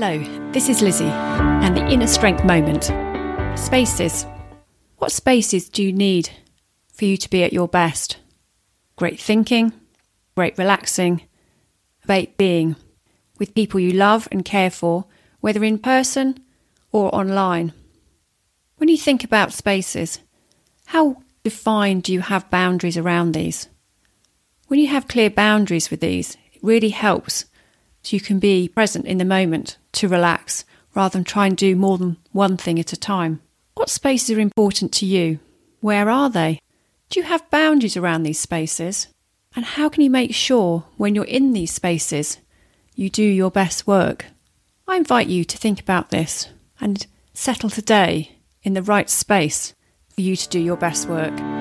Hello, this is Lizzie and the Inner Strength Moment. Spaces. What spaces do you need for you to be at your best? Great thinking, great relaxing, great being with people you love and care for, whether in person or online. When you think about spaces, how defined do you have boundaries around these? When you have clear boundaries with these, it really helps so you can be present in the moment to relax rather than try and do more than one thing at a time. What spaces are important to you? Where are they? Do you have boundaries around these spaces? And how can you make sure when you're in these spaces you do your best work? I invite you to think about this and settle today in the right space for you to do your best work.